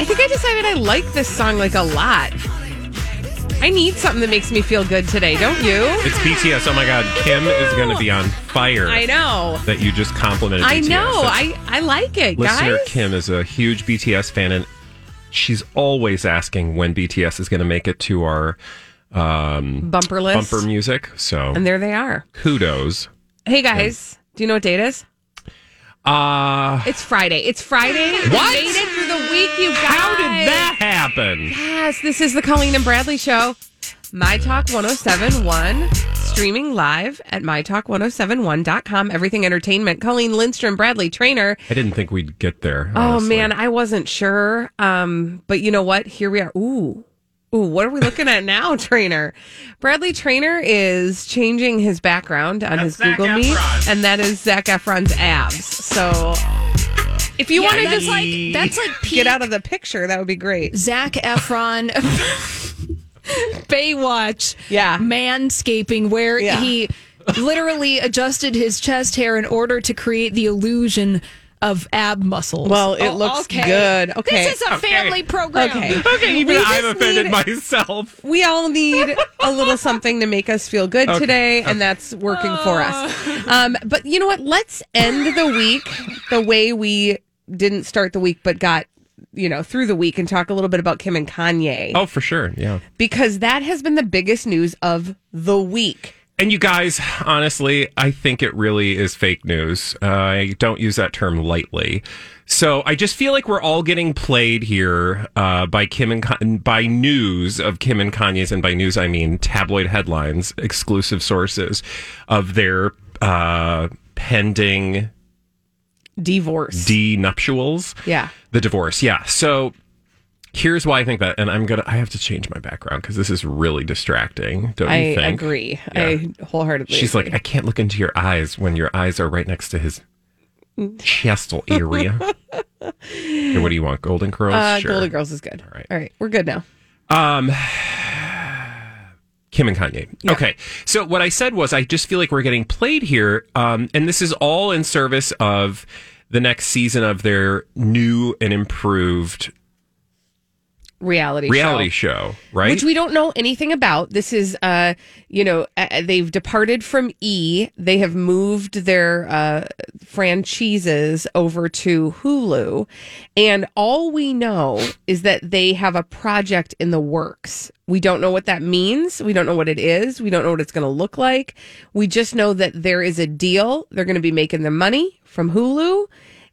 I think I decided I like this song like a lot. I need something that makes me feel good today, don't you? It's BTS. Oh my God, Kim is going to be on fire. I know. that you just complimented. I BTS. know. That's- I, I like it, listener guys. Kim is a huge BTS fan, and she's always asking when BTS is going to make it to our um, Bumper list. bumper music. So And there they are. kudos. Hey, guys. Do you know what date it is? Uh, It's Friday. It's Friday. We What? made it week, you guys. how did that happen? Yes, this is the Colleen and Bradley Show. My Talk 1071, streaming live at mytalk1071.com. Everything Entertainment. Colleen Lindstrom, Bradley Traynor. I didn't think we'd get there. Oh man, I wasn't sure. Um, but you know what? Here we are. Ooh. Ooh, what are we looking at now, Traynor? Bradley Traynor is changing his background on his Zac Google Meet, and that is Zac Efron's abs. So if you want to just like that's like get out of the picture, that would be great. Zac Efron Baywatch Yeah. manscaping where Yeah. he literally adjusted his chest hair in order to create the illusion of ab muscles. Well, it Oh, looks good. Okay. This is a family program. Okay. Okay, even We I've just offended need- myself. we all need a little something to make us feel good today, and that's working for us. Um, but you know what? Let's end the week the way we didn't start the week, but got you know through the week, and talk a little bit about Kim and Kanye Oh, for sure. Yeah. because that has been the biggest news of the week. And you guys, honestly, I think it really is fake news. Uh, I don't use that term lightly. So I just feel like we're all getting played here uh, by Kim and Con- by news of Kim and Kanye's, and by news I mean tabloid headlines, exclusive sources of their uh, pending Divorce. denuptials. yeah. The divorce, yeah. So here's why I think that, and I'm gonna I have to change my background because this is really distracting. Don't I you think? I agree. Yeah. I wholeheartedly. She's agree. like, I can't look into your eyes when your eyes are right next to his chestal area. What do you want? Golden curls? uh, sure. Golden Girls is good. All right. All right, we're good now. Um, Kim and Kanye. Okay. So what I said was, I just feel like we're getting played here. Um, and this is all in service of the next season of their new and improved Reality reality show. show, right? which we don't know anything about. This is, uh, you know, uh, they've departed from E. They have moved their uh, franchises over to Hulu, and all we know is that they have a project in the works. We don't know what that means. We don't know what it is. We don't know what it's going to look like. We just know that there is a deal. They're going to be making the money from Hulu.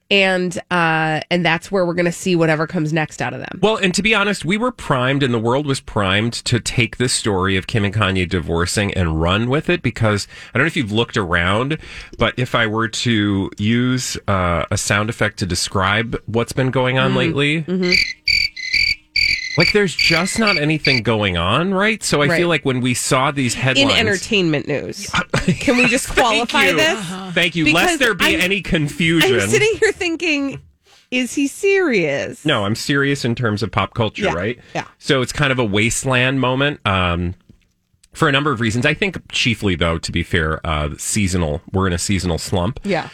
And uh, and that's where we're going to see whatever comes next out of them. Well, and to be honest, we were primed and the world was primed to take this story of Kim and Kanye divorcing and run with it because I don't know if you've looked around, but if I were to use uh, a sound effect to describe what's been going on lately, like there's just not anything going on, right? So I Right. feel like when we saw these headlines in entertainment news. Can we just qualify Thank this? Thank you. Because Lest there be I'm- any confusion. I'm sitting here thinking, is he serious? No, I'm serious in terms of pop culture, Yeah, right? yeah. So it's kind of a wasteland moment um, for a number of reasons. I think chiefly, though, to be fair, uh, seasonal. We're in a seasonal slump. Yeah.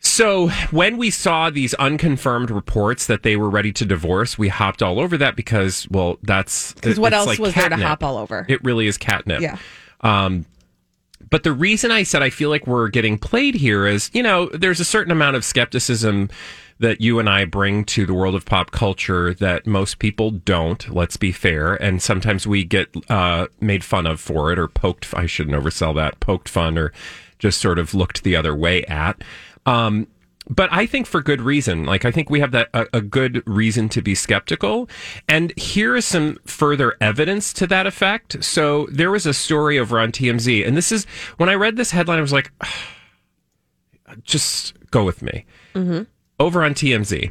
So when we saw these unconfirmed reports that they were ready to divorce, we hopped all over that because, well, that's Because what else like was there to hop all over? It really is catnip. Yeah. Um, but the reason I said I feel like we're getting played here is, you know, there's a certain amount of skepticism that you and I bring to the world of pop culture that most people don't. Let's be fair, and sometimes we get uh, made fun of for it or poked. I shouldn't oversell that. Poked fun or just sort of looked the other way at. Um, but I think for good reason. Like I think we have that a, a good reason to be skeptical. And here is some further evidence to that effect. So there was a story over on TMZ, and this is when I read this headline, I was like, just go with me. Over on TMZ,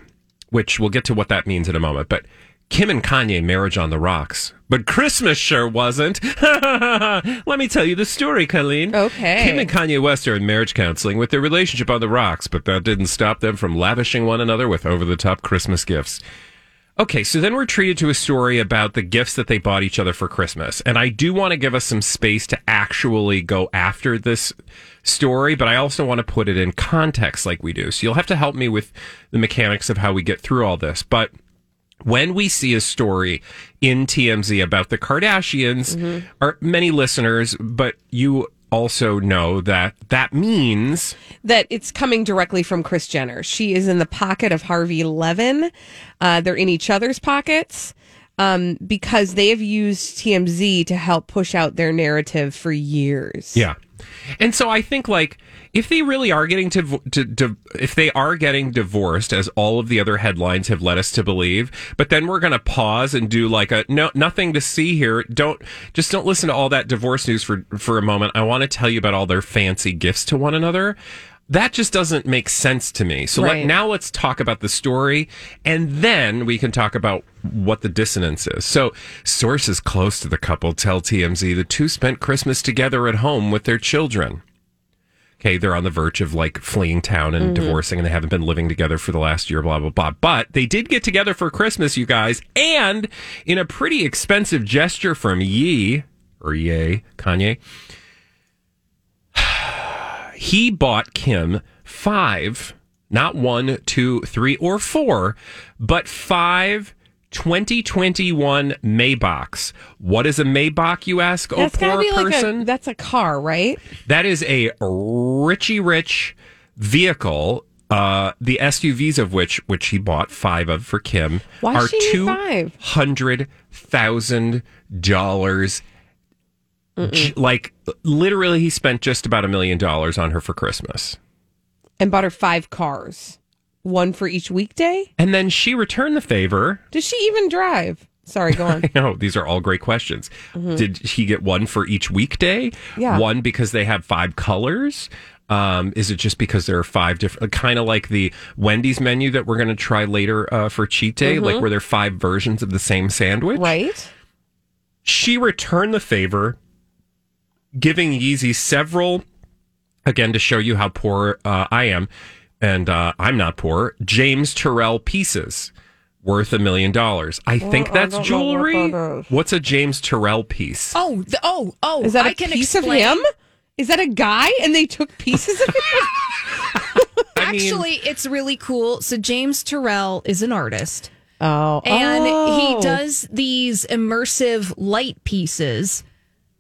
which we'll get to what that means in a moment, but. Kim and Kanye marriage on the rocks, but Christmas sure wasn't. Let me tell you the story, Colleen. Okay. Kim and Kanye West are in marriage counseling with their relationship on the rocks, but that didn't stop them from lavishing one another with over the top Christmas gifts. Okay, so then we're treated to a story about the gifts that they bought each other for Christmas. And I do want to give us some space to actually go after this story, but I also want to put it in context like we do. So you'll have to help me with the mechanics of how we get through all this. But when we see a story in TMZ about the Kardashians, are many listeners, but you also know that that means that it's coming directly from Kris Jenner. She is in the pocket of Harvey Levin. Uh, they're in each other's pockets um, because they have used TMZ to help push out their narrative for years. Yeah. And so I think like if they really are getting to, to, to if they are getting divorced as all of the other headlines have led us to believe, but then we're going to pause and do like a no nothing to see here. Don't just don't listen to all that divorce news for for a moment. I want to tell you about all their fancy gifts to one another. That just doesn't make sense to me. So Right. let, now let's talk about the story and then we can talk about what the dissonance is. So sources close to the couple tell TMZ the two spent Christmas together at home with their children. Okay, they're on the verge of like fleeing town and mm-hmm. divorcing, and they haven't been living together for the last year, blah, blah, blah. But they did get together for Christmas, you guys, and in a pretty expensive gesture from Ye, or Ye, Kanye, he bought Kim five, not one, two, three, or four, but five 2021 Maybachs. What is a Maybach, you ask? That's oh, gotta poor be like person. a that's a car, right? That is a Richie Rich vehicle. Uh, the SUVs of which, which he bought five of for Kim, Why are two five? dollars. Like literally, he spent just about a million dollars on her for Christmas, And bought her five cars, one for each weekday. and then she returned the favor. Does she even drive? Sorry, go on. No, these are all great questions. Did he get one for each weekday? Yeah. One because they have five colors? Um, is it just because there are five different, kind of like the Wendy's menu that we're going to try later uh, for cheat day, like where there are five versions of the same sandwich? right? She returned the favor, giving Yeezy several, again, to show you how poor uh, I am, and uh, I'm not poor, James Turrell pieces worth a million dollars. I think that's don't know what jewelry. What's a James Turrell piece? Oh, the, oh, oh! Is that a I can piece explain. of him? Is that a guy? And they took pieces of him? I mean- Actually, it's really cool. So James Turrell is an artist, Oh, and oh. he does these immersive light pieces.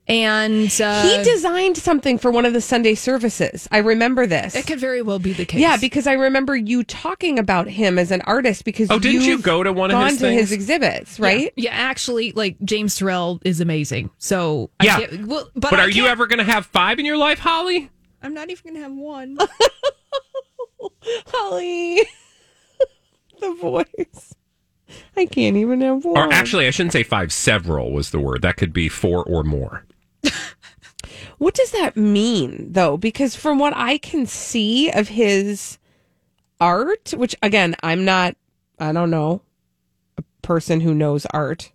And uh, He designed something for one of the Sunday services. I remember this. It could very well be the case. Yeah, because I remember you talking about him as an artist because Oh, didn't you go to one of gone his to his exhibits, right? Yeah, actually, like James Turrell is amazing. So I Yeah. get- well, but, But I are you can't- ever going to have five in your life, Holly? I'm not even gonna have one. Holly, the voice. I can't even have one. Or actually, I shouldn't say five. Several was the word. That could be four or more. What does that mean, though? Because from what I can see of his art, which again, I'm not, I don't know, a person who knows art,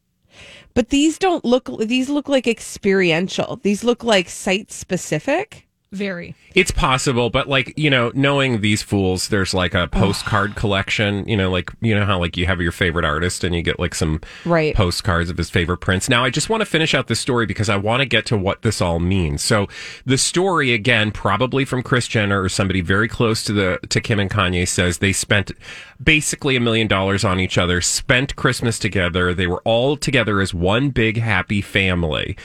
but these don't look, these look like experiential. These look like site specific. Very. It's possible, but like, you know, knowing these fools, there's like a postcard collection, you know, like, you know how like you have your favorite artist and you get like some Right. postcards of his favorite prints. Now, I just want to finish out this story because I want to get to what this all means. So the story again, probably from Kris Jenner or somebody very close to the, to Kim and Kanye says they spent basically a million dollars on each other, spent Christmas together. They were all together as one big happy family.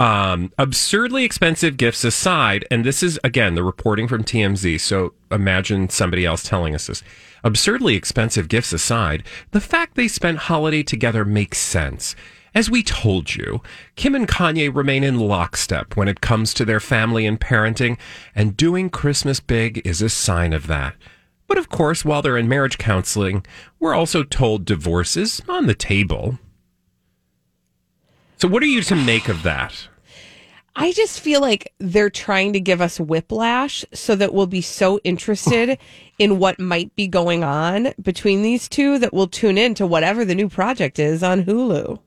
Um, absurdly expensive gifts aside, and this is again the reporting from TMZ. So imagine somebody else telling us this. Absurdly expensive gifts aside, the fact they spent holiday together makes sense. As we told you, Kim and Kanye remain in lockstep when it comes to their family and parenting, and doing Christmas big is a sign of that. But of course, while they're in marriage counseling, we're also told divorce is on the table. So, what are you to make of that? I just feel like they're trying to give us whiplash so that we'll be so interested in what might be going on between these two that we'll tune in to whatever the new project is on Hulu.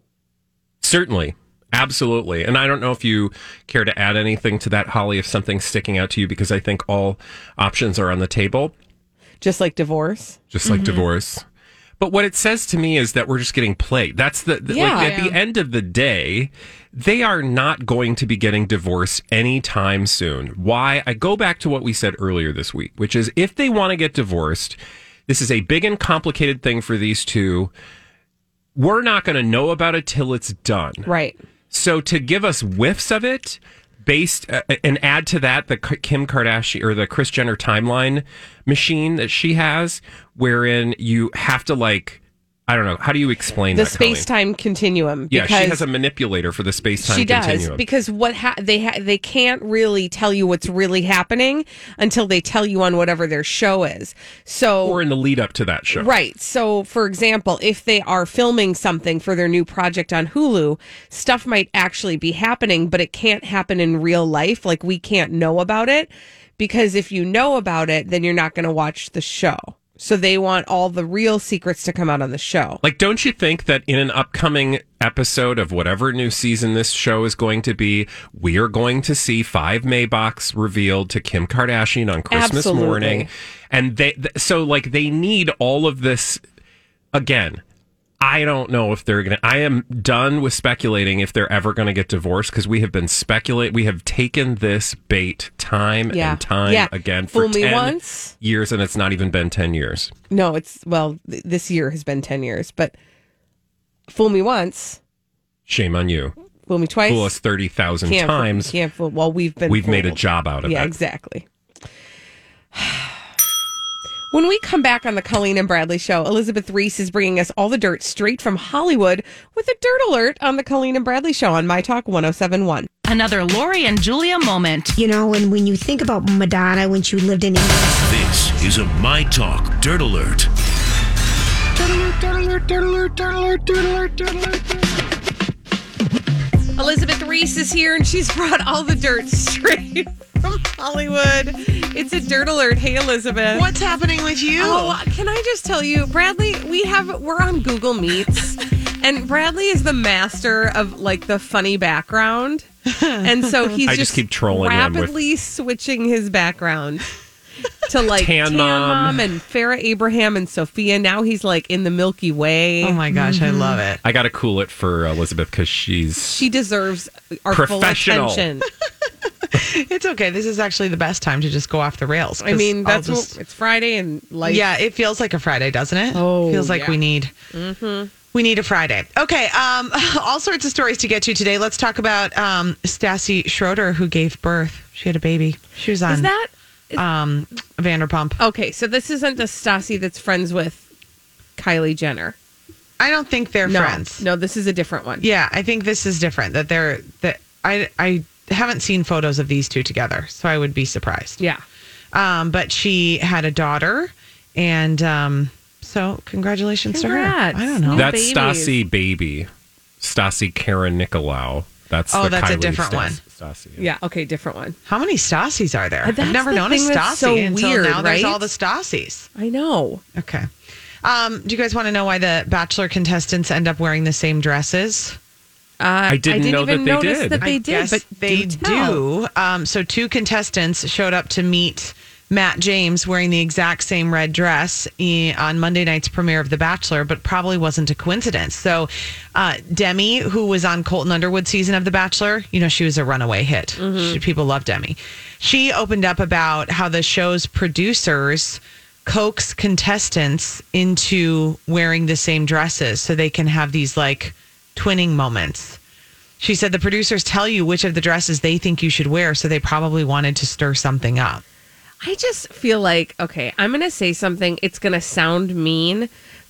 Certainly. Absolutely. And I don't know if you care to add anything to that, Holly, if something's sticking out to you, because I think all options are on the table, Just like divorce. just like mm-hmm. divorce. But what it says to me is that we're just getting played. That's the, the- Yeah. like at the end of the day, they are not going to be getting divorced anytime soon. Why? I go back to what we said earlier this week, which is if they want to get divorced, this is a big and complicated thing for these two. We're not going to know about it till it's done. Right. So to give us whiffs of it, based uh, and add to that the Kim Kardashian or the Kris Jenner timeline machine that she has, wherein you have to like, I don't know, how do you explain The space time continuum. Yeah, she has a manipulator for the space time she does continuum. because what ha- they ha- they can't really tell you what's really happening until they tell you on whatever their show is. So or in the lead up to that show. Right. So, for example, if they are filming something for their new project on Hulu, stuff might actually be happening, but it can't happen in real life. Like, we can't know about it because if you know about it, then you're not going to watch the show. So, they want all the real secrets to come out on the show. Like, don't you think that in an upcoming episode of whatever new season this show is going to be, we are going to see five Maybachs revealed to Kim Kardashian on Christmas Absolutely. morning, and they th- so like they need all of this again. I don't know if they're gonna. I am done with speculating if they're ever going to get divorced because we have been speculate. We have taken this bait time Yeah. and time Yeah. again Fool for me 10 once. years, and it's not even been ten years. No, it's, well, th- this year has been 10 years, but fool me once, Shame on you. fool me twice. Fool us thirty thousand fool- times. Can't fool. Well, we've been. We've made a job out of yeah, it. exactly. When we come back on the Colleen and Bradley show, Elizabeth Reese is bringing us all the dirt straight from Hollywood with a dirt alert on the Colleen and Bradley show on My Talk 1071. Another Lori and Julia moment. You know, and when you think about Madonna when she lived in England, This is a My Talk Dirt Alert. Elizabeth Reese is here and she's brought all the dirt straight from Hollywood. It's a dirt alert. Hey, Elizabeth. What's happening with you? Oh, can I just tell you, Bradley? We have we're on Google Meets, and Bradley is the master of like the funny background, and so he's I just keep trolling him with- rapidly switching his background to like Tan Mom. and Farrah Abraham and Sophia. Now he's like in the Milky Way. Oh my gosh, Mm-hmm. I love it. I got to cool it for Elizabeth because she's She deserves our full Professional. attention. It's okay. This is actually the best time to just go off the rails. I mean, that's just- what, it's Friday and like yeah. It feels like a Friday, doesn't it? Oh, feels like yeah. we need. We need a Friday. Okay. Um, all sorts of stories to get to today. Let's talk about um, Stassi Schroeder, who gave birth. She had a baby. She was on Is that um, Vanderpump. okay? So this isn't the Stassi that's friends with Kylie Jenner. I don't think they're No, friends. no, this is a different one. Yeah, I think this is different. That they're that I I haven't seen photos of these two together, so I would be surprised. Yeah. Um, but she had a daughter, and um, so congratulations Congrats. to her. I don't know. New that's babies. Stassi baby, Stassi Karanikolaou. That's Oh, the that's a different Stas- one. Stassi. Yeah. Okay. Different one. How many Stasis are there? That's I've never the known a thing that's Stasi so until weird, now. There's right? all the Stasis. I know. Okay. Um, do you guys want to know why the Bachelor contestants end up wearing the same dresses? Uh, I didn't know even that they notice did. That they I did, guess but they do. do. Um, so two contestants showed up to meet Matt James wearing the exact same red dress on Monday night's premiere of The Bachelor, but probably wasn't a coincidence. So uh, Demi, who was on Colton Underwood season of The Bachelor, you know she was a runaway hit. She- people love Demi. She opened up about how the show's producers coax contestants into wearing the same dresses so they can have these like twinning moments. She said the producers tell you which of the dresses they think you should wear, so they probably wanted to stir something up. I just feel like okay. I'm gonna say something. It's gonna sound mean,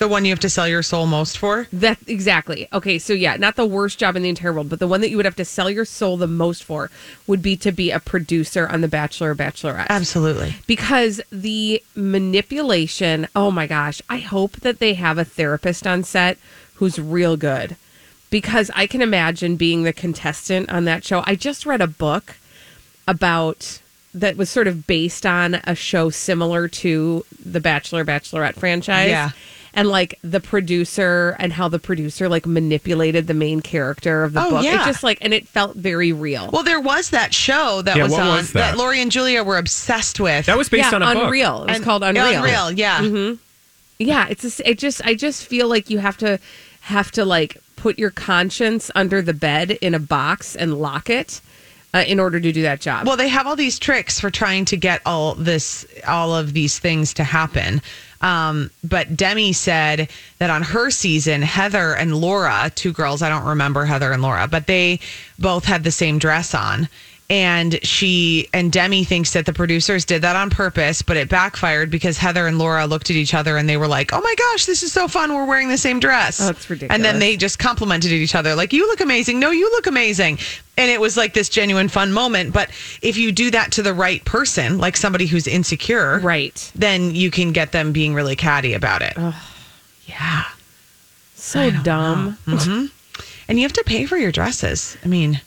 The one you have to sell your soul most for? That exactly. Okay, so yeah, not the worst job in the entire world, but the one that you would have to sell your soul the most for would be to be a producer on The Bachelor or Bachelorette. Absolutely. Because the manipulation, oh my gosh, I hope that they have a therapist on set who's real good. Because I can imagine being the contestant on that show. I just read a book about that was sort of based on a show similar to the Bachelor Bachelorette franchise. Yeah. And like the producer and how the producer like manipulated the main character of the Oh, book. yeah. It just like and it felt very real. Well, there was that show that Yeah, was what on was that? Lori and Julia were obsessed with. That was based yeah, on a book. Unreal. It was And- called Unreal. Unreal, yeah. hmm Yeah, it's just, it just I just feel like you have to have to like put your conscience under the bed in a box and lock it uh, in order to do that job. Well, they have all these tricks for trying to get all this, all of these things to happen. Um, but Demi said that on her season, Heather and Laura, two girls, I don't remember Heather and Laura, but they both had the same dress on. And she and Demi thinks that the producers did that on purpose, but it backfired because Heather and Laura looked at each other and they were like, "Oh my gosh, this is so fun! We're wearing the same dress." Oh, it's ridiculous. And then they just complimented each other, like, "You look amazing." No, you look amazing. And it was like this genuine fun moment. But if you do that to the right person, like somebody who's insecure, right, then you can get them being really catty about it. yeah. So dumb. hmm And you have to pay for your dresses. I mean,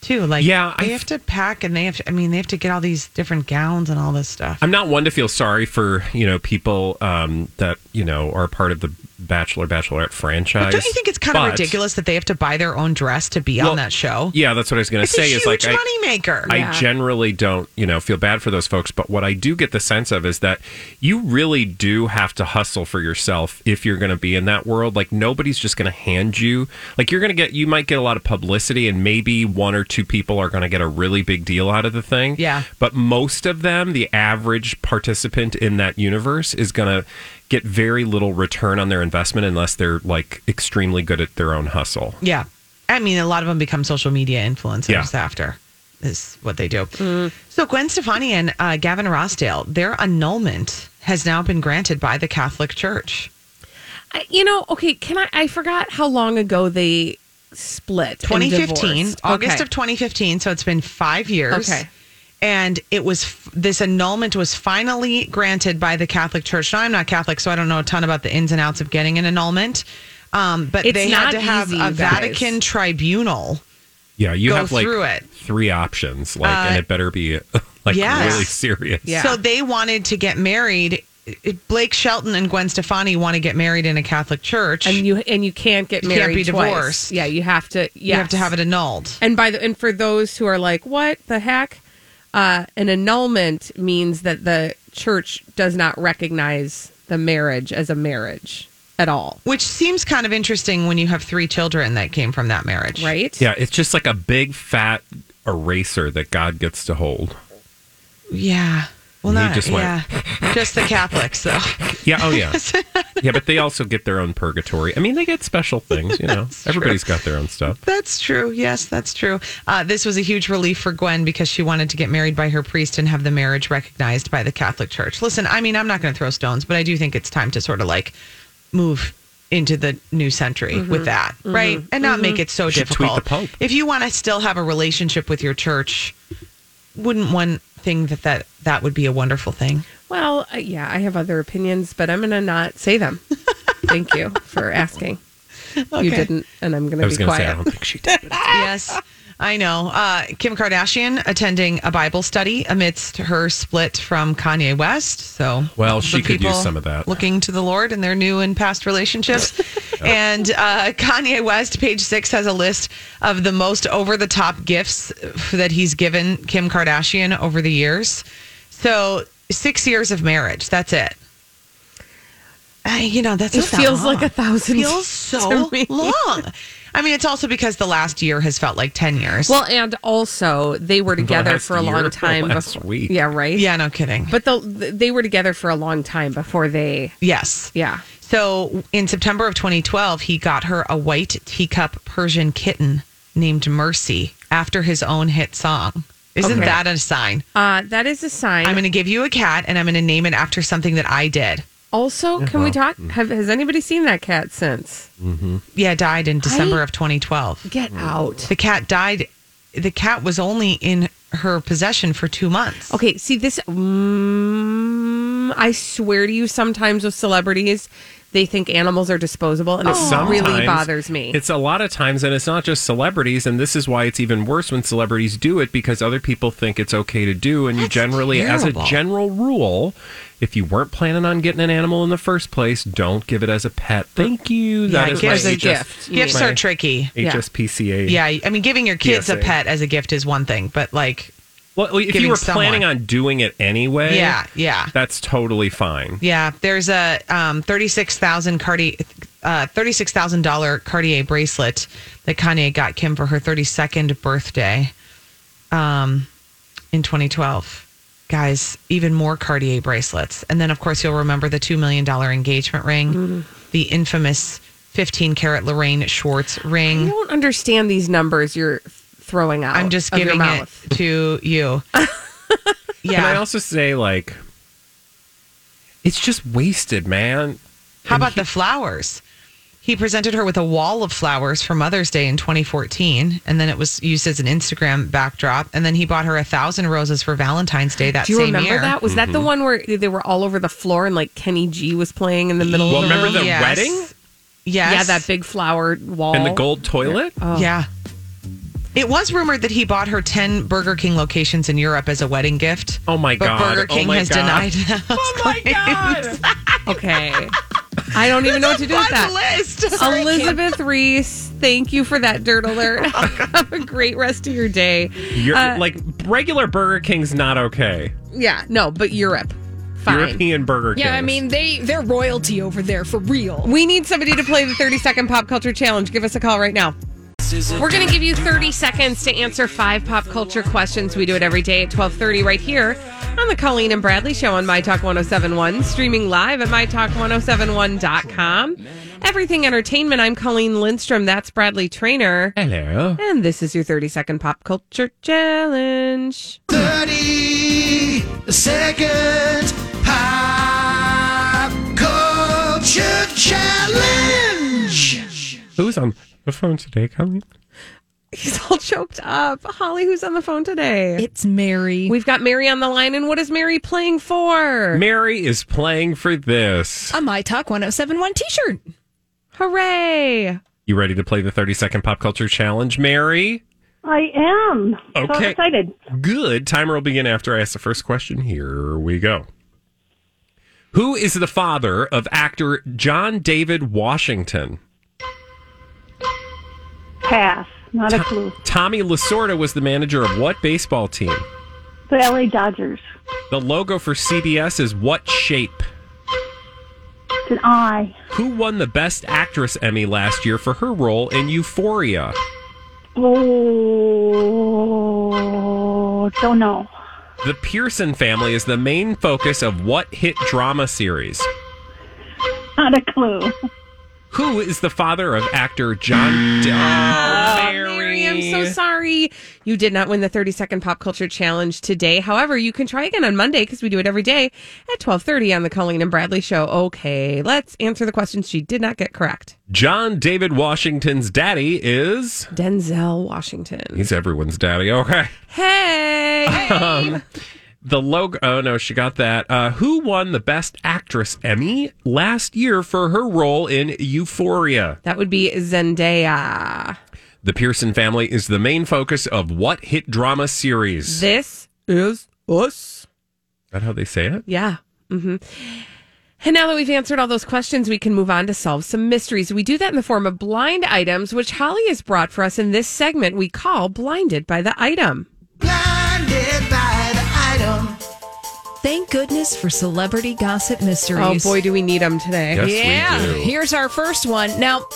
too. Like, Yeah, they I- have to pack and they have to, I mean, they have to get all these different gowns and all this stuff. I'm not one to feel sorry for you know people um, that you know are part of the Bachelor Bachelorette franchise. But don't you think it's kind of ridiculous that they have to buy their own dress to be Well, on that show? Yeah, that's what I was going to say. a is like I- moneymaker. I Yeah. generally don't, you know, feel bad for those folks, but what I do get the sense of is that you really do have to hustle for yourself if you're going to be in that world. Like nobody's just going to hand you. Like you're going to get, you might get a lot of publicity, and maybe one or two people are going to get a really big deal out of the thing. Yeah. But most of them, the average participant in that universe, is going to get very little return on their investment unless they're like extremely good at their own hustle. Yeah. I mean, a lot of them become social media influencers Yeah. after, is what they do. So, Gwen Stefani and uh, Gavin Rossdale, their annulment has now been granted by the Catholic Church. I, you know, okay, can I I forgot how long ago they split. 2015. August Okay. of 2015. So, it's been five years. Okay. And it was this annulment was finally granted by the Catholic Church. Now, I'm not Catholic, so I don't know a ton about the ins and outs of getting an annulment. Um, but It's they had not to have easy, a you guys. Vatican tribunal. Yeah, you Go have like through it. three options, like, Uh, and it better be like yes. really serious. Yeah. So they wanted to get married. Blake Shelton and Gwen Stefani want to get married in a Catholic church, and you and you can't get You married. can't be twice. divorced. Yeah, you have to. You have to have it annulled. And by the and for those who are like, what the heck? Uh, an annulment means that the church does not recognize the marriage as a marriage at all. Which seems kind of interesting when you have three children that came from that marriage, right? Yeah, it's just like a big fat eraser that God gets to hold. Yeah. Well, He not just went- yeah, just the Catholics though. Yeah, oh yeah. yeah, but they also get their own purgatory. I mean, they get special things, you know. Everybody's got their own stuff. That's true. Yes, that's true. Uh, this was a huge relief for Gwen because she wanted to get married by her priest and have the marriage recognized by the Catholic Church. Listen, I mean, I'm not going to throw stones, but I do think it's time to sort of like move into the new century mm-hmm. with that, mm-hmm. right? And not make mm-hmm. it so Should tweet difficult. the Pope. If you want to still have a relationship with your church, wouldn't one thing that that, that would be a wonderful thing? Well, uh, yeah, I have other opinions, but I'm going to not say them. Thank you for asking. You didn't, and I'm going I to was be going to quiet. say, I don't think she did. Yes, I know. Uh, Kim Kardashian attending a Bible study amidst her split from Kanye West. So, Well, she could use some of that. Looking to the Lord in their new and past relationships. and uh, Kanye West, page six, has a list of the most over the top gifts that he's given Kim Kardashian over the years. So, six years of marriage. That's it. Uh, you know, that's It not that feels long. like a thousand Feels to so me. long. I mean, it's also because the last year has felt like 10 years. Well, and also they were together Last for a year? long time. Last before, week. Yeah, right. yeah, no kidding. But the, they were together for a long time before they. Yes. Yeah. So in September of 2012, he got her a white teacup Persian kitten named Mercy after his own hit song. Isn't Okay. that a sign? Uh, that is a sign. I'm going to give you a cat and I'm going to name it after something that I did. Also, can we talk? mm. Have, has anybody seen that cat since? Yeah, died in December I- of 2012. Get out. The cat died. The cat was only in her possession for two months. Okay, see this. Mm, I swear to you, sometimes with celebrities, they think animals are disposable, and it oh. really bothers me. It's a lot of times, and it's not just celebrities, and this is why it's even worse when celebrities do it because other people think it's okay to do, and you generally, as a general rule, if you weren't planning on getting an animal in the first place, don't give it as a pet. Thank you. Yeah, That is gifts- my a HS gift. Gifts are tricky. HSPCA. Yeah, I mean, giving your kids a pet as a gift is one thing, but like, Well, if you were someone. planning on doing it anyway, yeah, yeah. that's totally fine. Yeah, there's a um, thirty-six thousand Cartier, uh, thirty-six thousand dollar Cartier bracelet that Kanye got Kim for her thirty-second birthday, um, in 2012. Guys, even more Cartier bracelets, and then of course you'll remember the two million dollar engagement ring, the infamous fifteen karat Lorraine Schwartz ring. I don't understand these numbers you're throwing out. I'm just of your giving it to you. yeah. Can I also say, like, it's just wasted, man. How about the flowers? He presented her with a wall of flowers for Mother's Day in 2014, and then it was used as an Instagram backdrop. And then he bought her a thousand roses for Valentine's Day that Do you same remember year. that? Was that the mm-hmm. one where they were all over the floor and like Kenny G was playing in the middle Well, of the remember room? the Yes. wedding Yes. Yeah, that big flower wall and the gold toilet? Oh. Yeah. It was rumored that he bought her 10 Burger King locations in Europe as a wedding gift. Oh my But god! Burger Oh King my has God. denied that. Oh my god! Okay. I don't even know what to do with that. list. Elizabeth Reese, thank you for that dirt alert. Have a great rest of your day. You're Uh, like regular Burger King's not okay. Yeah, no, but Europe. Fine. European Burger King. Yeah, I mean they they're royalty over there for real. We need somebody to play the 30 second pop culture challenge. Give us a call right now. We're going to give you 30 seconds to answer five pop culture questions. We do it every day at 12:30 right here on the Colleen and Bradley show on My Talk 1071, streaming live at mytalk1071.com. Everything Entertainment. I'm Colleen Lindstrom. That's Bradley Traynor. Hello. And this is your 30 second pop culture challenge. 30 second pop culture challenge. Who's on the phone today, Colleen? He's all choked up. Holly, who's on the phone today? It's Mary. We've got Mary on the line, and what is Mary playing for? Mary is playing for this. a My Talk 1071 t shirt. Hooray! You ready to play the 30 second pop culture challenge, Mary? I am. So Okay. excited. Good. Timer will begin after I ask the first question. Here we go. Who is the father of actor John David Washington? Pass. Not a clue. Tommy Lasorda was the manager of what baseball team? The LA Dodgers. The logo for CBS is what shape? It's an eye. Who won the Best Actress Emmy last year for her role in Euphoria? Oh, don't know. The Pearson family is the main focus of what hit drama series? Not a clue. Who is the father of actor John? D- oh, Mary, I'm so sorry. You did not win the 30 second pop culture challenge today. However, you can try again on Monday because we do it every day at 1230 on the Colleen and Bradley show. Okay, let's answer the questions she did not get correct. John David Washington's daddy is Denzel Washington. he's everyone's daddy. Okay. Hey! Um, the logo. Oh no, she got that. Uh, who won the Best Actress Emmy last year for her role in Euphoria? That would be Zendaya. The Pearson family is the main focus of what hit drama series? This is us. Is that how they say it? Yeah. Mm-hmm. And now that we've answered all those questions, we can move on to solve some mysteries. We do that in the form of blind items, which Holly has brought for us in this segment we call Blinded by the Item. Thank goodness for celebrity gossip mysteries. Oh boy, do we need them today. Yes, we yeah, do. here's our first one. Now,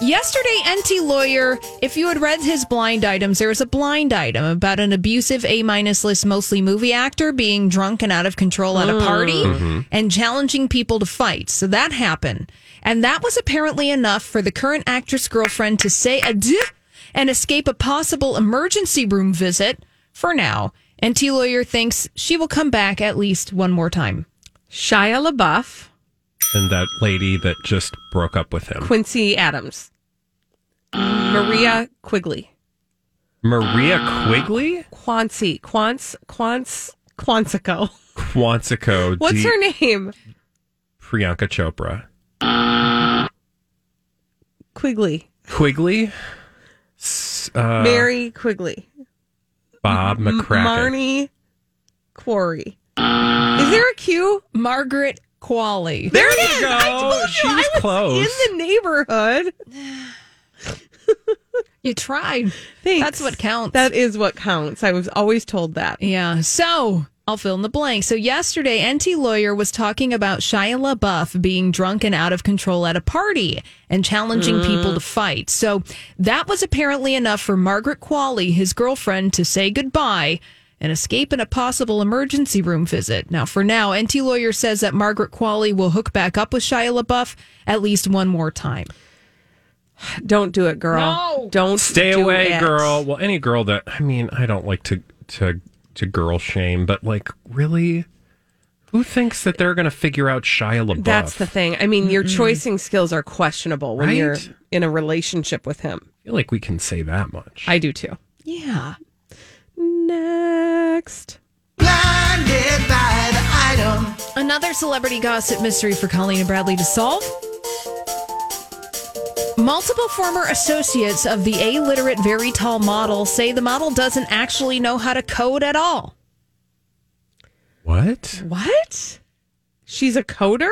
yesterday, Enty Lawyer, if you had read his blind items, there was a blind item about an abusive A minus list, mostly movie actor being drunk and out of control at a mm. party mm-hmm. and challenging people to fight. So that happened. And that was apparently enough for the current actress girlfriend to say adieu and escape a possible emergency room visit for now. Enty Lawyer thinks she will come back at least one more time. Shia LaBeouf, And that lady that just broke up with him, Quincy Adams, Maria Quigley, Maria Quigley, Quancy, Quants, Quants, Quansico. Quantico. What's D- her name? Priyanka Chopra, Quigley. Quigley, S- uh, Mary Quigley. Bob M- McCracken. Marnie Quarry. Is there a Q? Margaret Qualley. There you it is. go. I told She you was I was close. in the neighborhood. You tried. Thanks. That's what counts. That is what counts. I was always told that. Yeah. So I'll fill in the blank. So yesterday, Enty Lawyer was talking about Shia LaBeouf being drunk and out of control at a party and challenging people to fight. So that was apparently enough for Margaret Qualley, his girlfriend, to say goodbye and escape in a possible emergency room visit. Now, for now, Enty Lawyer says that Margaret Qualley will hook back up with Shia LaBeouf at least one more time. Don't do it, girl. No. Don't Stay do away, it. girl. Well, any girl that I mean, I don't like to to to girl shame, but like, really, who thinks that they're going to figure out Shia LaBeouf? That's the thing. I mean, your choicing skills are questionable when Right? you're in a relationship with him. I feel like we can say that much. I do too. Yeah. Next. Blinded by the item. Another celebrity gossip mystery for Colleen and Bradley to solve. Multiple former associates of the illiterate, very tall model say the model doesn't actually know how to code at all. what? What? She's a coder?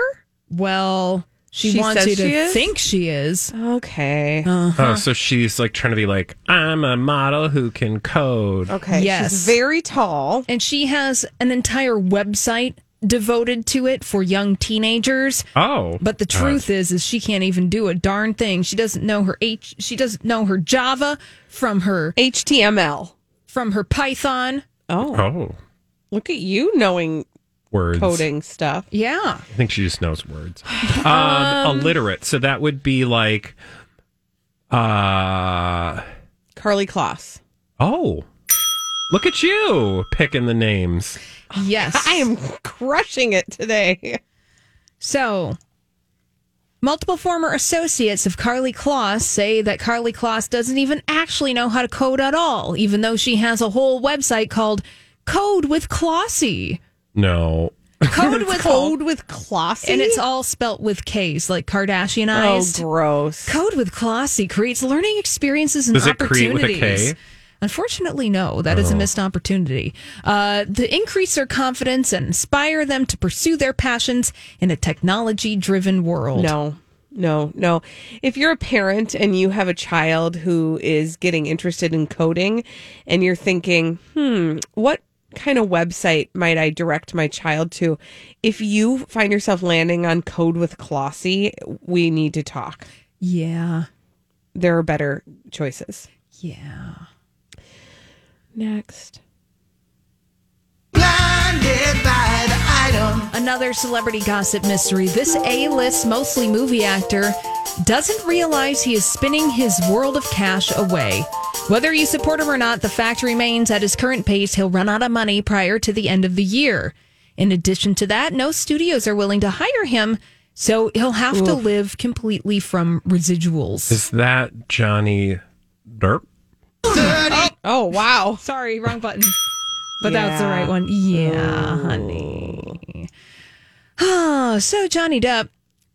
Well, she, She wants you to she is? think she is. Okay. Uh-huh. Oh, so she's like trying to be like, I'm a model who can code. okay. yes. She's very tall. And she has an entire website devoted to it for young teenagers. Oh, But the truth is, is she can't even do a darn thing. She doesn't know her H. She doesn't know her Java from her HTML. from her Python. Oh. oh, Look at you knowing words. coding stuff. Yeah. I think she just knows words. Um, illiterate. So that would be like, uh, Karlie Kloss. oh, look at you picking the names. Yes. I am crushing it today. So, multiple former associates of Karlie Kloss say that Karlie Kloss doesn't even actually know how to code at all, even though she has a whole website called Code with Klossy. No. Code with Code with Klossy? And it's all spelt with K's, like Kardashianized. Oh, gross. Code with Klossy creates learning experiences and Does it create with a opportunities. K? Unfortunately, no. That is a missed opportunity. Uh, to increase their confidence and inspire them to pursue their passions in a technology-driven world. No, no, no. If you're a parent and you have a child who is getting interested in coding and you're thinking, hmm, what kind of website might I direct my child to? If you find yourself landing on Code with Klossy, we need to talk. Yeah. There are better choices. Yeah. Next. Blinded by the item. Another celebrity gossip mystery. This A-list, mostly movie actor, doesn't realize he is spinning his world of cash away. Whether you support him or not, the fact remains at his current pace, he'll run out of money prior to the end of the year. In addition to that, no studios are willing to hire him, so he'll have to live completely from residuals. Is that Johnny Derp? Oh, oh, wow. Sorry, wrong button. But that's the right one. Yeah, honey. Ah, so Johnny Depp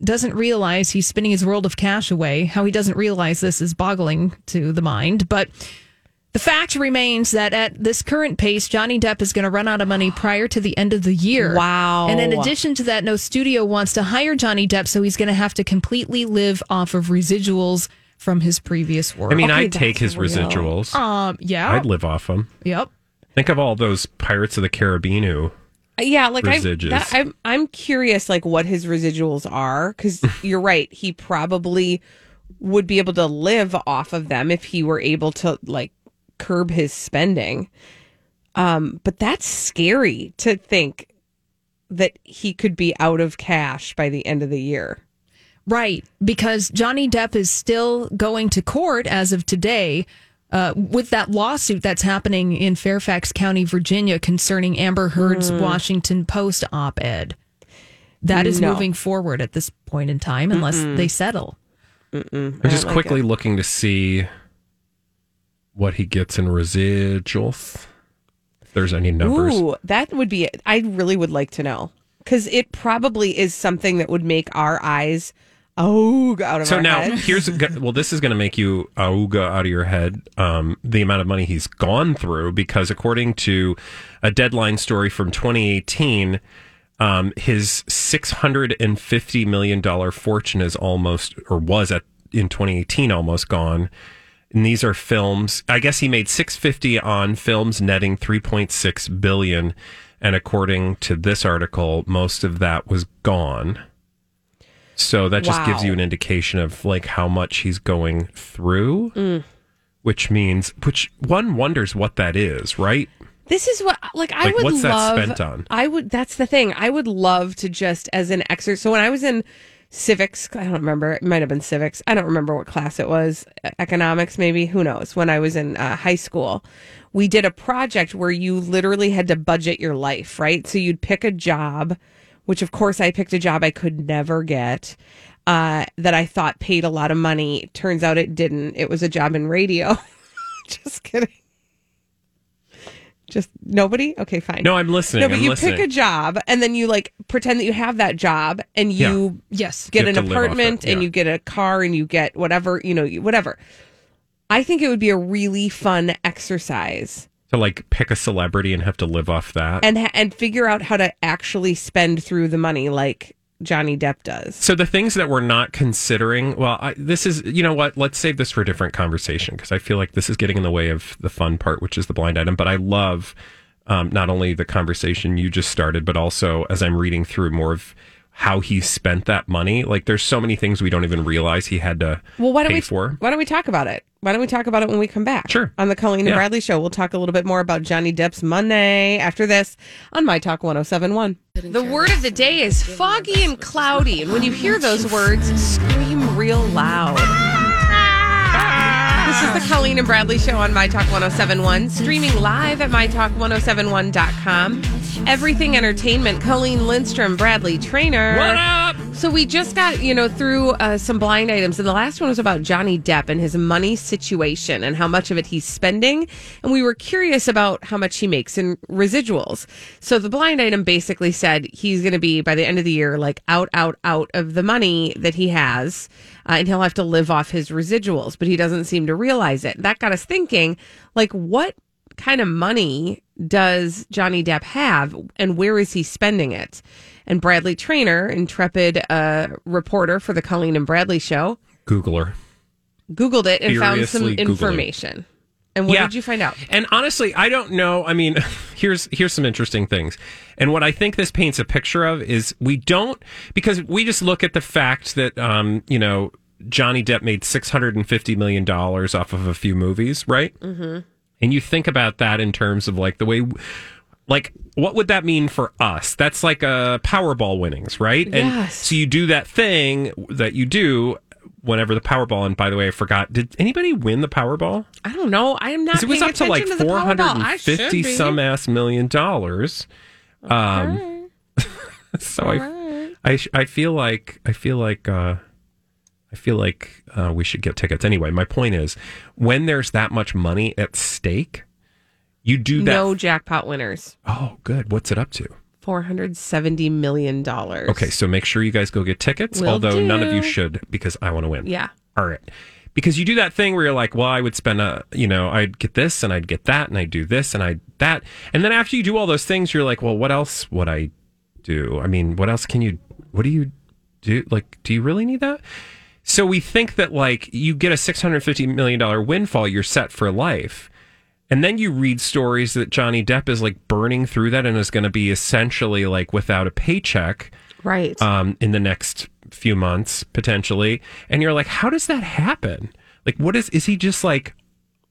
doesn't realize he's spinning his world of cash away. How he doesn't realize this is boggling to the mind. But the fact remains that at this current pace, Johnny Depp is going to run out of money prior to the end of the year. Wow. And in addition to that, no studio wants to hire Johnny Depp, so he's going to have to completely live off of residuals from his previous work. I mean, I'd take his real. residuals. Um, yeah. I'd live off them. Yep. Think of all those Pirates of the Caribbean who Yeah, like I, that, I'm, I'm curious, like what his residuals are, because you're right. He probably would be able to live off of them if he were able to like curb his spending. Um, but that's scary to think that he could be out of cash by the end of the year. Right, because Johnny Depp is still going to court as of today uh, with that lawsuit that's happening in Fairfax County, Virginia, concerning Amber Heard's Mm. Washington Post op ed. That is No. moving forward at this point in time, unless Mm-mm. they settle. Mm-mm. I'm just quickly looking to see what he gets in residuals. If there's any numbers. Ooh, that would be. I really would like to know because it probably is something that would make our eyes oh out of So now heads. here's well, this is going to make you auga out of your head. Um, the amount of money he's gone through because according to a deadline story from 2018, um, his 650 million dollar fortune is almost or was at in 2018 almost gone. And these are films. I guess he made 650 on films netting 3.6 billion. And according to this article, most of that was gone. So that just gives you an indication of like how much he's going through, Mm. which means which one wonders what that is, right? This is what like I Like, would what's that love. spent on? I would. That's the thing. I would love to just as an exercise. So when I was in civics, I don't remember. It might have been civics. I don't remember what class it was. Economics, maybe. Who knows? When I was in uh, high school, we did a project where you literally had to budget your life. Right. So you'd pick a job, which of course I picked a job I could never get. Uh, that I thought paid a lot of money. Turns out it didn't. It was a job in radio. just kidding. Just nobody? Okay, fine. No, I'm listening. No, but I'm you listening. pick a job and then you like pretend that you have that job and you yes get You an have to live off apartment it, and you get a car and you get whatever, you know, whatever. I think it would be a really fun exercise to like pick a celebrity and have to live off that. and and figure out how to actually spend through the money like Johnny Depp does. So the things that we're not considering, well, I, this is, you know what? Let's save this for a different conversation because I feel like this is getting in the way of the fun part, which is the blind item. But I love um, not only the conversation you just started, but also as I'm reading through more of how he spent that money. Like, there's so many things we don't even realize he had to Well, why don't pay we for. why don't we talk about it? Why don't we talk about it when we come back? Sure. On the Colleen and Bradley show, we'll talk a little bit more about Johnny Depp's Monday after this on My Talk 1071. The word of the day is foggy and cloudy, and when you hear those words, scream real loud. Ah! This is the Colleen and Bradley show on My Talk 1071, streaming live at MyTalk1071.com. Everything Entertainment, Colleen Lindstrom, Bradley Traynor. What up? So we just got, you know, through uh, some blind items, and the last one was about Johnny Depp and his money situation and how much of it he's spending. And we were curious about how much he makes in residuals. So the blind item basically said he's going to be, by the end of the year, like out, out, out of the money that he has, uh, and he'll have to live off his residuals, but he doesn't seem to realize it. That got us thinking, like, what kind of money does Johnny Depp have and where is he spending it? And Bradley Traynor, intrepid uh, reporter for the Colleen and Bradley show, Googler. Googled it and found some Furiously Googling. information. And what Yeah. did you find out? And honestly, I don't know. I mean, here's here's some interesting things. And what I think this paints a picture of is we don't because we just look at the fact that um, you know, Johnny Depp made 650 million dollars off of a few movies, right? Mm-hmm. And you think about that in terms of like the way like what would that mean for us? That's like a Powerball winnings, right? And Yes. so you do that thing that you do whenever the Powerball. And by the way, I forgot. Did anybody win the Powerball? I don't know. I am not it was up to like attention the four hundred Powerball. I and should fifty be. some ass million dollars. Um, so I, I, sh- I feel like I feel like uh, I feel like uh, we should get tickets anyway. My point is, when there's that much money at stake, you do that. No jackpot winners. Oh, good. What's it up to? Four hundred seventy million dollars. Okay, so make sure you guys go get tickets. Will although none of you should, because I want to win. Yeah. All right. Because you do that thing where you're like, well, I would spend a, you know, I'd get this and I'd get that and I'd do this and I'd that. And then after you do all those things, you're like, well, what else would I do? I mean, what else can you, what do you do? Like, do you really need that? So we think that like you get a $650 million windfall, you're set for life. And then you read stories that Johnny Depp is like burning through that and is going to be essentially like without a paycheck Right. um, in the next few months potentially, and you're like, how does that happen? Like, what is is he just like?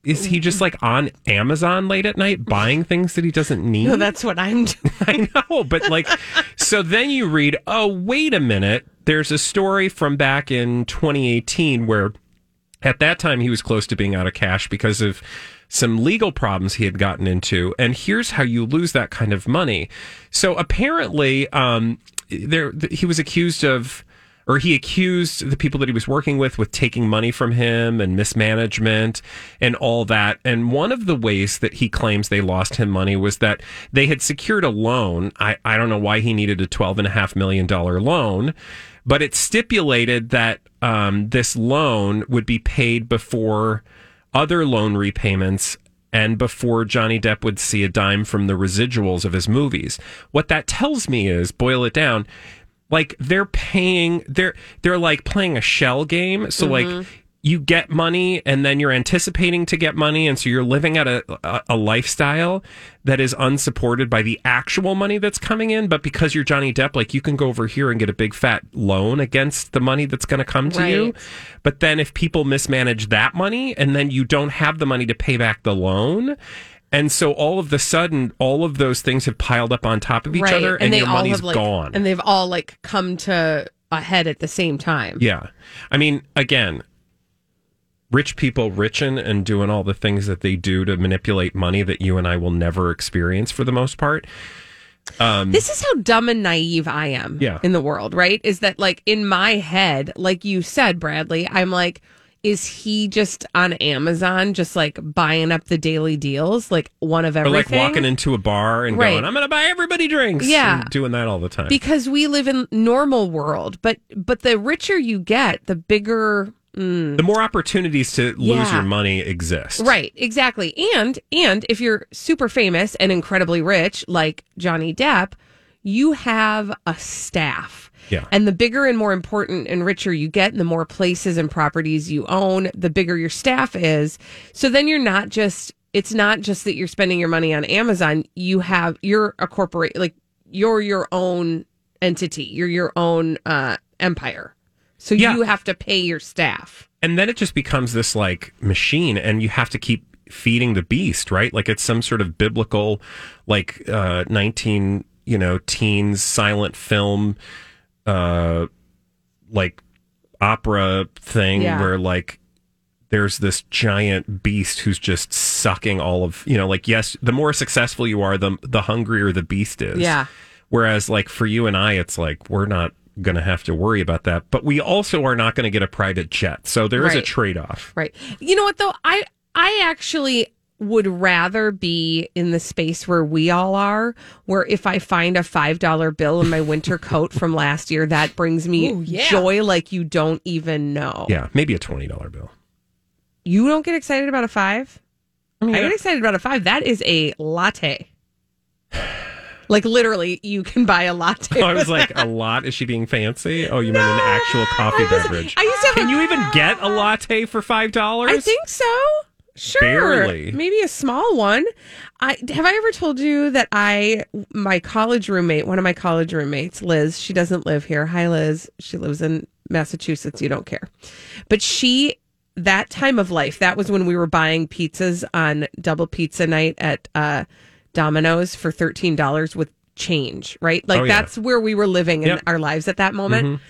Is he just like on Amazon late at night buying things that he doesn't need? no, that's what I'm doing. I know, but like, so then you read, oh, wait a minute. There's a story from back in 2018 where at that time he was close to being out of cash because of some legal problems he had gotten into. And here's how you lose that kind of money. So apparently, um, there he was accused of or he accused the people that he was working with with taking money from him and mismanagement and all that. And one of the ways that he claims they lost him money was that they had secured a loan. I, I don't know why he needed a twelve and a half million dollar loan, but it stipulated that um, this loan would be paid before other loan repayments and before Johnny Depp would see a dime from the residuals of his movies. What that tells me is, boil it down, like they're paying they're they're like playing a shell game. So like mm-hmm. you get money and then you're anticipating to get money. And so you're living at a, a a lifestyle that is unsupported by the actual money that's coming in. But because you're Johnny Depp like you can go over here and get a big fat loan against the money that's going to come to you. But then if people mismanage that money and then you don't have the money to pay back the loan and so all of the sudden all of those things have piled up on top of each right. other and, your money's have like, gone and they've all like come to a head at the same time. yeah. I mean, again, rich people richen and doing all the things that they do to manipulate money that you and I will never experience for the most part. Um, This is how dumb and naive I am Yeah. in the world, right? Is that like in my head, like you said, Bradley, I'm like, is he just on Amazon, just like buying up the daily deals, like one of or everything? like walking into a bar and Right. going, I'm going to buy everybody drinks. Yeah. and doing that all the time. because we live in normal world, but but the richer you get, the bigger. mm, the more opportunities to lose Yeah. your money exist. Right, exactly. And and if you're super famous and incredibly rich like Johnny Depp, you have a staff. Yeah. And the bigger and more important and richer you get, and the more places and properties you own, the bigger your staff is. So then you're not just it's not just that you're spending your money on Amazon, you have you're a corporate like you're your own entity. You're your own uh empire. So Yeah. you have to pay your staff. and then it just becomes this like machine and you have to keep feeding the beast right like it's some sort of biblical like uh 19 you know teens silent film uh like opera thing Yeah. where like there's this giant beast who's just sucking all of you know like yes the more successful you are the the hungrier the beast is Yeah. Whereas, like for you and I, it's like we're not going to have to worry about that. But we also are not going to get a private jet. So there is a trade off. Right. You know what though? I I actually would rather be in the space where we all are, where if I find a five dollar bill in my winter coat from last year, that brings me Ooh, yeah. joy like you don't even know. Yeah, maybe a twenty dollar bill. You don't get excited about a five? I, mean, get excited about a five. That is a latte. Like literally, you can buy a latte. I was like, that. a lot. Is she being fancy? Oh, you meant an actual coffee beverage. I used to Can a- you even get a latte for five dollars? I think so. Sure. Barely. Maybe a small one. I have I ever told you that I my college roommate, one of my college roommates, Liz, she doesn't live here. Hi Liz. She lives in Massachusetts. You don't care. But she that time of life, that was when we were buying pizzas on double pizza night at uh Domino's for thirteen dollars with change, right? Like Oh, yeah. that's where we were living in Yep. our lives at that moment. Mhm.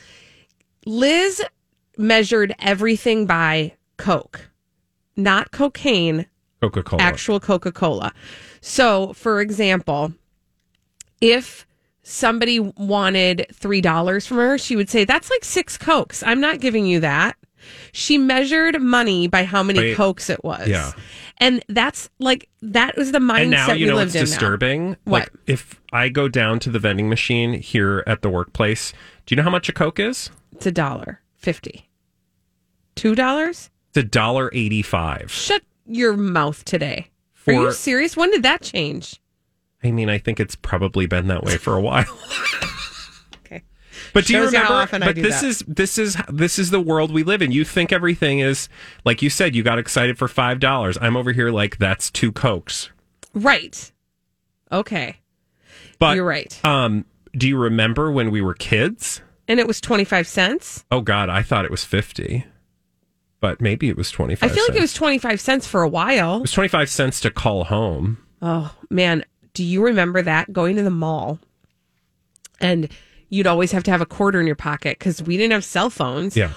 Liz measured everything by Coke, not cocaine, Coca Cola. actual Coca Cola. So, for example, if somebody wanted $3 from her, she would say, That's like six Cokes. I'm not giving you that. She measured money by how many Wait. Cokes it was. Yeah. And that's like, that was the mindset and now you we know lived now. disturbing. What? Like if I go down to the vending machine here at the workplace, do you know how much a Coke is? It's a dollar fifty. Two dollars? It's a dollar eighty-five. Shut your mouth today. Are you serious? When did that change? I mean, I think it's probably been that way for a while. Okay. But do you Shows you remember? often I but do this that. is this is this is the world we live in. You think everything is like you said. You got excited for five dollars. I'm over here like that's two cokes. Right. Okay. But You're right. Um, do you remember when we were kids? And it was 25 cents. Oh God, I thought it was fifty, but maybe it was twenty I five. feel like it was 25 cents for a while. It was twenty five cents to call home. Oh, man. Do you remember that going to the mall? And you'd always have to have a quarter in your pocket because we didn't have cell phones. Yeah.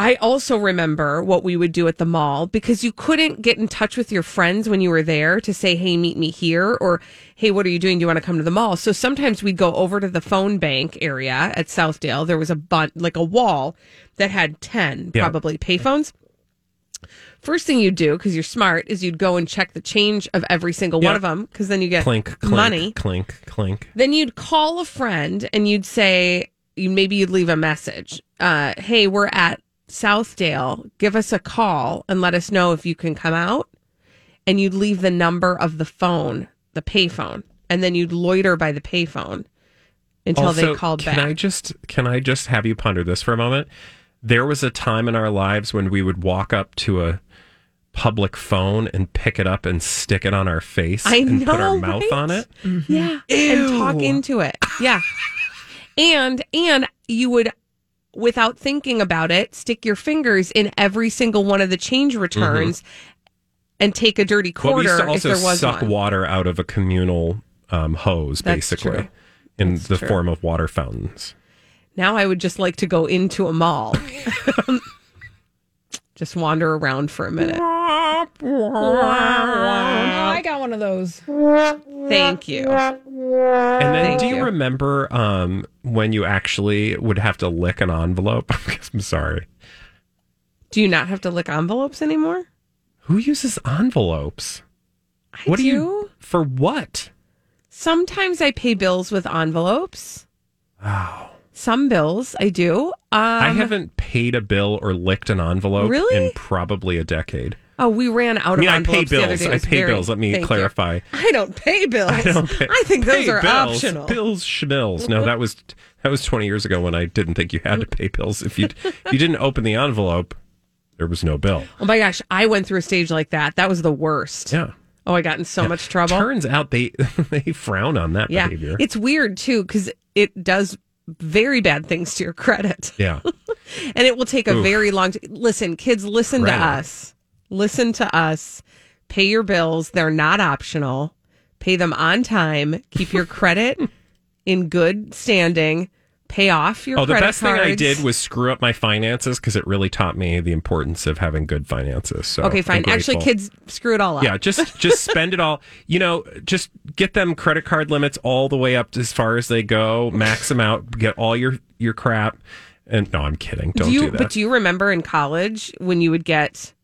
I also remember what we would do at the mall because you couldn't get in touch with your friends when you were there to say, hey, meet me here, or hey, what are you doing? Do you want to come to the mall? So sometimes we'd go over to the phone bank area at Southdale. There was a bun- like a wall that had 10 Yeah. probably payphones. First thing you'd do, because you're smart, is you'd go and check the change of every single one of them, because then you get Clink, clink, money. clink, clink. Then you'd call a friend and you'd say, you maybe you'd leave a message. Uh, hey, we're at Southdale. Give us a call and let us know if you can come out. And you'd leave the number of the phone, the payphone, and then you'd loiter by the payphone until they called can back. I just can I just have you ponder this for a moment? There was a time in our lives when we would walk up to a public phone and pick it up and stick it on our face I and put our know, mouth right? on it. Yeah. And talk into it. Yeah. and and you would without thinking about it, stick your fingers in every single one of the change returns and take a dirty Mm-hmm. Well, we quarter used to if there was suck one. water out of a communal um, hose, That's basically, true. in That's the true. form of water fountains. Now I would just like to go into a mall. just wander around for a minute. I got one of those. Thank you. And then, Thank do you, you. remember um, when you actually would have to lick an envelope? I'm sorry. Do you not have to lick envelopes anymore? Who uses envelopes? I what do. do you for what? Sometimes I pay bills with envelopes. Oh. Some bills I do. Um, I haven't paid a bill or licked an envelope Really? in probably a decade. Oh, we ran out I mean, of I pay envelopes the other bills. day. I pay very- bills. Let me Thank you. clarify. I don't pay bills. I, I don't pay, I think those pay are bills. optional. Bills, schmills. No, that was that was twenty years ago when I didn't think you had to pay bills. If you you didn't open the envelope, there was no bill. Oh my gosh, I went through a stage like that. That was the worst. Yeah. Oh, I got in so much trouble. Turns out they they frown on that yeah, behavior. it's weird too because it does very bad things to your credit, yeah. and it will take a Oof. very long. T- listen, kids, listen to us. Listen to us. Pay your bills. They're not optional. Pay them on time. Keep your credit in good standing. Pay off your Oh, the best thing I did was screw up my finances because it really taught me the importance of having good finances. So okay, fine. Actually, kids, screw it all up. Yeah, just just spend it all. You know, just get them credit card limits all the way up as far as they go. Max them out. Get all your your crap. And no, I'm kidding. Don't do you, do that. But do you remember in college when you would get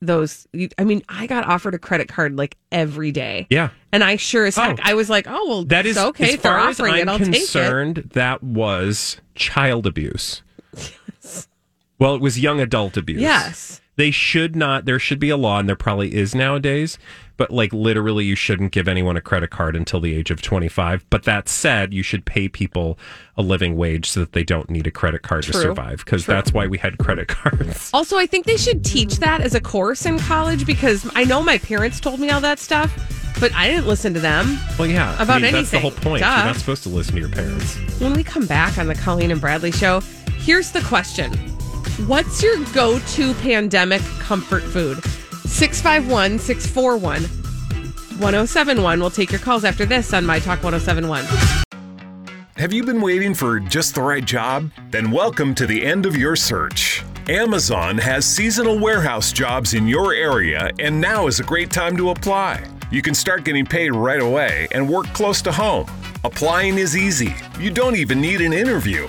those? I mean, I got offered a credit card like every day. yeah, And I sure as heck, Oh. I was like, oh, well, that is okay. As far as offering I'm it, I'll take it. concerned, that was child abuse. Well, it was young adult abuse. Yes. They should not, there should be a law, and there probably is nowadays, but like literally, you shouldn't give anyone a credit card until the age of 25. But that said, you should pay people a living wage so that they don't need a credit card to survive, because that's why we had credit cards. Also, I think they should teach that as a course in college because I know my parents told me all that stuff, but I didn't listen to them. Well, yeah. About I mean, That's the whole point. Duh. You're not supposed to listen to your parents. When we come back on the Colleen and Bradley show, here's the question What's your go to pandemic comfort food? 651 641 1071. We'll take your calls after this on My Talk 1071. Have you been waiting for just the right job? Then welcome to the end of your search. Amazon has seasonal warehouse jobs in your area, and now is a great time to apply. You can start getting paid right away and work close to home. Applying is easy. You don't even need an interview.